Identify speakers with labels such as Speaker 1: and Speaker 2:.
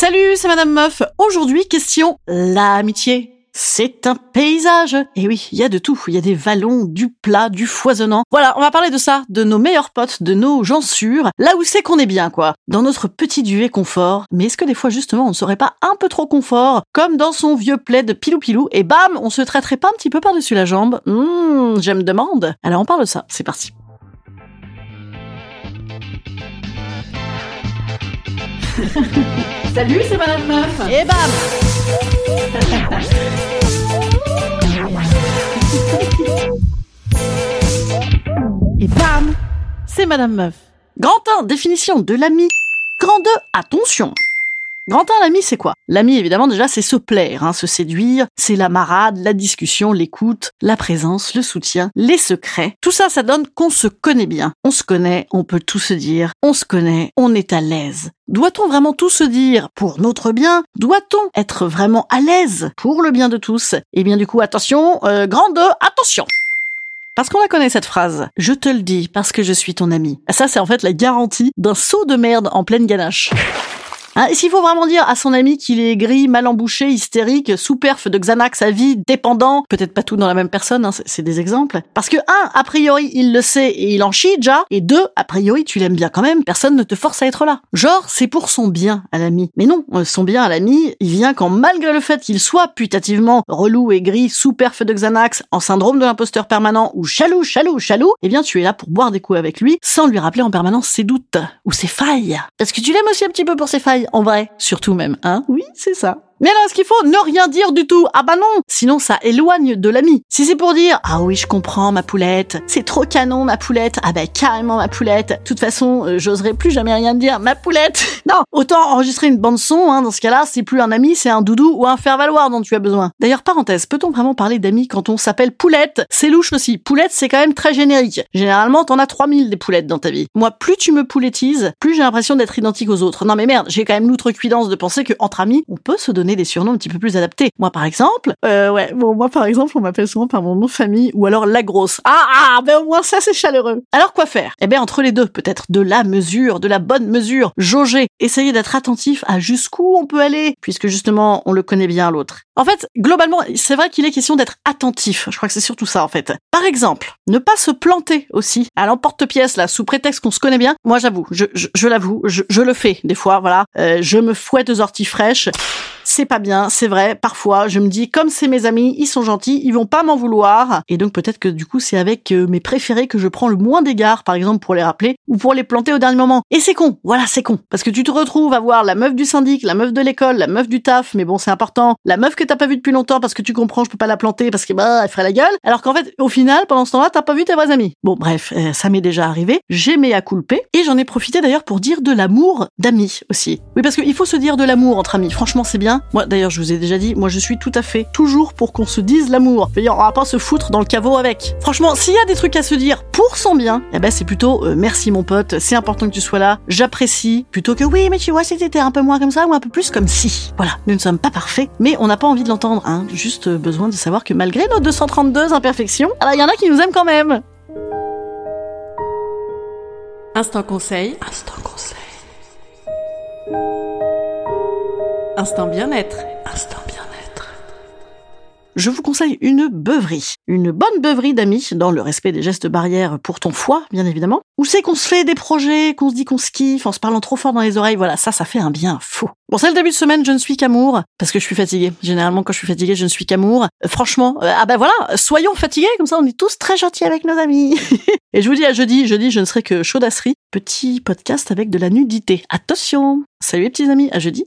Speaker 1: Salut, c'est Madame Meuf. Aujourd'hui, question l'amitié. C'est un paysage. Et oui, il y a de tout. Il y a des vallons, du plat, du foisonnant. Voilà, on va parler de ça, de nos meilleurs potes, de nos gens sûrs. Là où c'est qu'on est bien, quoi. Dans notre petit duvet confort. Mais est-ce que des fois, justement, on ne serait pas un peu trop confort? Comme dans son vieux plaid pilou-pilou, et bam, on se traiterait pas un petit peu par-dessus la jambe Hum, je me demande. Alors on parle de ça. C'est parti. Salut, c'est Madame Meuf. Et bam Et bam C'est Madame Meuf. Grand 1, définition de l'ami. Grand 2, attention Grand 1, l'ami, c'est quoi? L'ami, évidemment, déjà, c'est se plaire, hein, se séduire, c'est la marade, la discussion, l'écoute, la présence, le soutien, les secrets. Tout ça, ça donne qu'on se connaît bien. On se connaît, on peut tout se dire, on se connaît, on est à l'aise. Doit-on vraiment tout se dire pour notre bien? Doit-on être vraiment à l'aise pour le bien de tous? Eh bien, du coup, attention, euh, grand 2, attention parce qu'on la connaît cette phrase. Je te le dis parce que je suis ton ami. Ça, c'est en fait la garantie d'un saut de merde en pleine ganache. Hein, s'il faut vraiment dire à son ami qu'il est gris, mal embouché, hystérique, sous-perf de Xanax à vie, dépendant, peut-être pas tout dans la même personne, hein, c'est des exemples. Parce que un, a priori, il le sait et il en chie déjà, et deux, a priori, tu l'aimes bien quand même, personne ne te force à être là. Genre, c'est pour son bien à l'ami. Mais non, euh, son bien à l'ami, il vient quand malgré le fait qu'il soit putativement relou et gris, sous-perf de Xanax, en syndrome de l'imposteur permanent, ou chalou, chalou, chalou, eh bien tu es là pour boire des coups avec lui, sans lui rappeler en permanence ses doutes, ou ses failles. Parce que tu l'aimes aussi un petit peu pour ses failles? En vrai, surtout même, hein Oui, c'est ça. Mais alors, est-ce qu'il faut ne rien dire du tout? Ah bah non Sinon, ça éloigne de l'ami. Si c'est pour dire « Ah oui, je comprends, ma poulette. C'est trop canon, ma poulette. Ah bah carrément, ma poulette. De toute façon, euh, j'oserais plus jamais rien dire, ma poulette. » Non Autant enregistrer une bande-son, hein, dans ce cas-là, c'est plus un ami, c'est un doudou ou un faire-valoir dont tu as besoin. D'ailleurs, parenthèse, peut-on vraiment parler d'amis quand on s'appelle poulette? C'est louche aussi. Poulette, c'est quand même très générique. Généralement, t'en as 3000 des poulettes dans ta vie. Moi, plus tu me poulettises, plus j'ai l'impression d'être identique aux autres. Non mais merde, j'ai quand même l'outrecuidance de penser que entre amis, on peut se donner des surnoms un petit peu plus adaptés. Moi, par exemple, euh, ouais, bon, moi, par exemple, on m'appelle souvent par mon nom de famille ou alors la grosse. Ah, ah, ben au moins ça, c'est chaleureux. Alors quoi faire? Eh ben entre les deux, peut-être de la mesure, de la bonne mesure, jauger, essayer d'être attentif à jusqu'où on peut aller, puisque justement, on le connaît bien l'autre. En fait, globalement, c'est vrai qu'il est question d'être attentif. Je crois que c'est surtout ça, en fait. Par exemple, ne pas se planter aussi à l'emporte-pièce, là, sous prétexte qu'on se connaît bien. Moi, j'avoue, je, l'avoue, je, je le fais des fois, voilà. Euh, je me fouette aux orties fraîches. C'est pas bien, c'est vrai. Parfois, je me dis, comme c'est mes amis, ils sont gentils, ils vont pas m'en vouloir. Et donc, peut-être que du coup, c'est avec euh, mes préférés que je prends le moins d'égards, par exemple, pour les rappeler, ou pour les planter au dernier moment. Et c'est con. Voilà, c'est con. Parce que tu te retrouves à voir la meuf du syndic, la meuf de l'école, la meuf du taf, mais bon, c'est important. La meuf que t'as pas vue depuis longtemps parce que tu comprends, je peux pas la planter parce que bah, elle ferait la gueule. Alors qu'en fait, au final, pendant ce temps-là, t'as pas vu tes vrais amis. Bon, bref, euh, ça m'est déjà arrivé. J'ai mes à culper. Et j'en ai profité d'ailleurs pour dire de l'amour d'amis aussi. Oui, parce qu'il faut se dire de l'amour entre amis. Franchement, c'est bien. Moi, d'ailleurs, je vous ai déjà dit, moi, je suis tout à fait toujours pour qu'on se dise l'amour. Dire, on va pas se foutre dans le caveau avec. Franchement, s'il y a des trucs à se dire pour son bien, eh ben, c'est plutôt euh, merci mon pote, c'est important que tu sois là, j'apprécie, plutôt que oui, mais tu vois, si t'étais un peu moins comme ça ou un peu plus comme si. Voilà, nous ne sommes pas parfaits, mais on n'a pas envie de l'entendre, hein. Juste euh, besoin de savoir que malgré nos 232 imperfections, il y en a qui nous aiment quand même.
Speaker 2: Instant conseil.
Speaker 1: Instant conseil. Instant bien-être. Je vous conseille une beuverie. Une bonne beuverie d'amis, dans le respect des gestes barrières pour ton foie, bien évidemment. Où c'est qu'on se fait des projets, qu'on se dit qu'on se kiffe, en se parlant trop fort dans les oreilles, voilà, ça, ça fait un bien fou. Bon, c'est le début de semaine, je ne suis qu'amour, parce que je suis fatiguée. Généralement, quand je suis fatiguée, je ne suis qu'amour. Euh, franchement, euh, ah ben voilà, soyons fatigués, comme ça on est tous très gentils avec nos amis. Et je vous dis à jeudi, jeudi, je ne serai que chaudasserie. Petit podcast avec de la nudité. Attention Salut les petits amis, à jeudi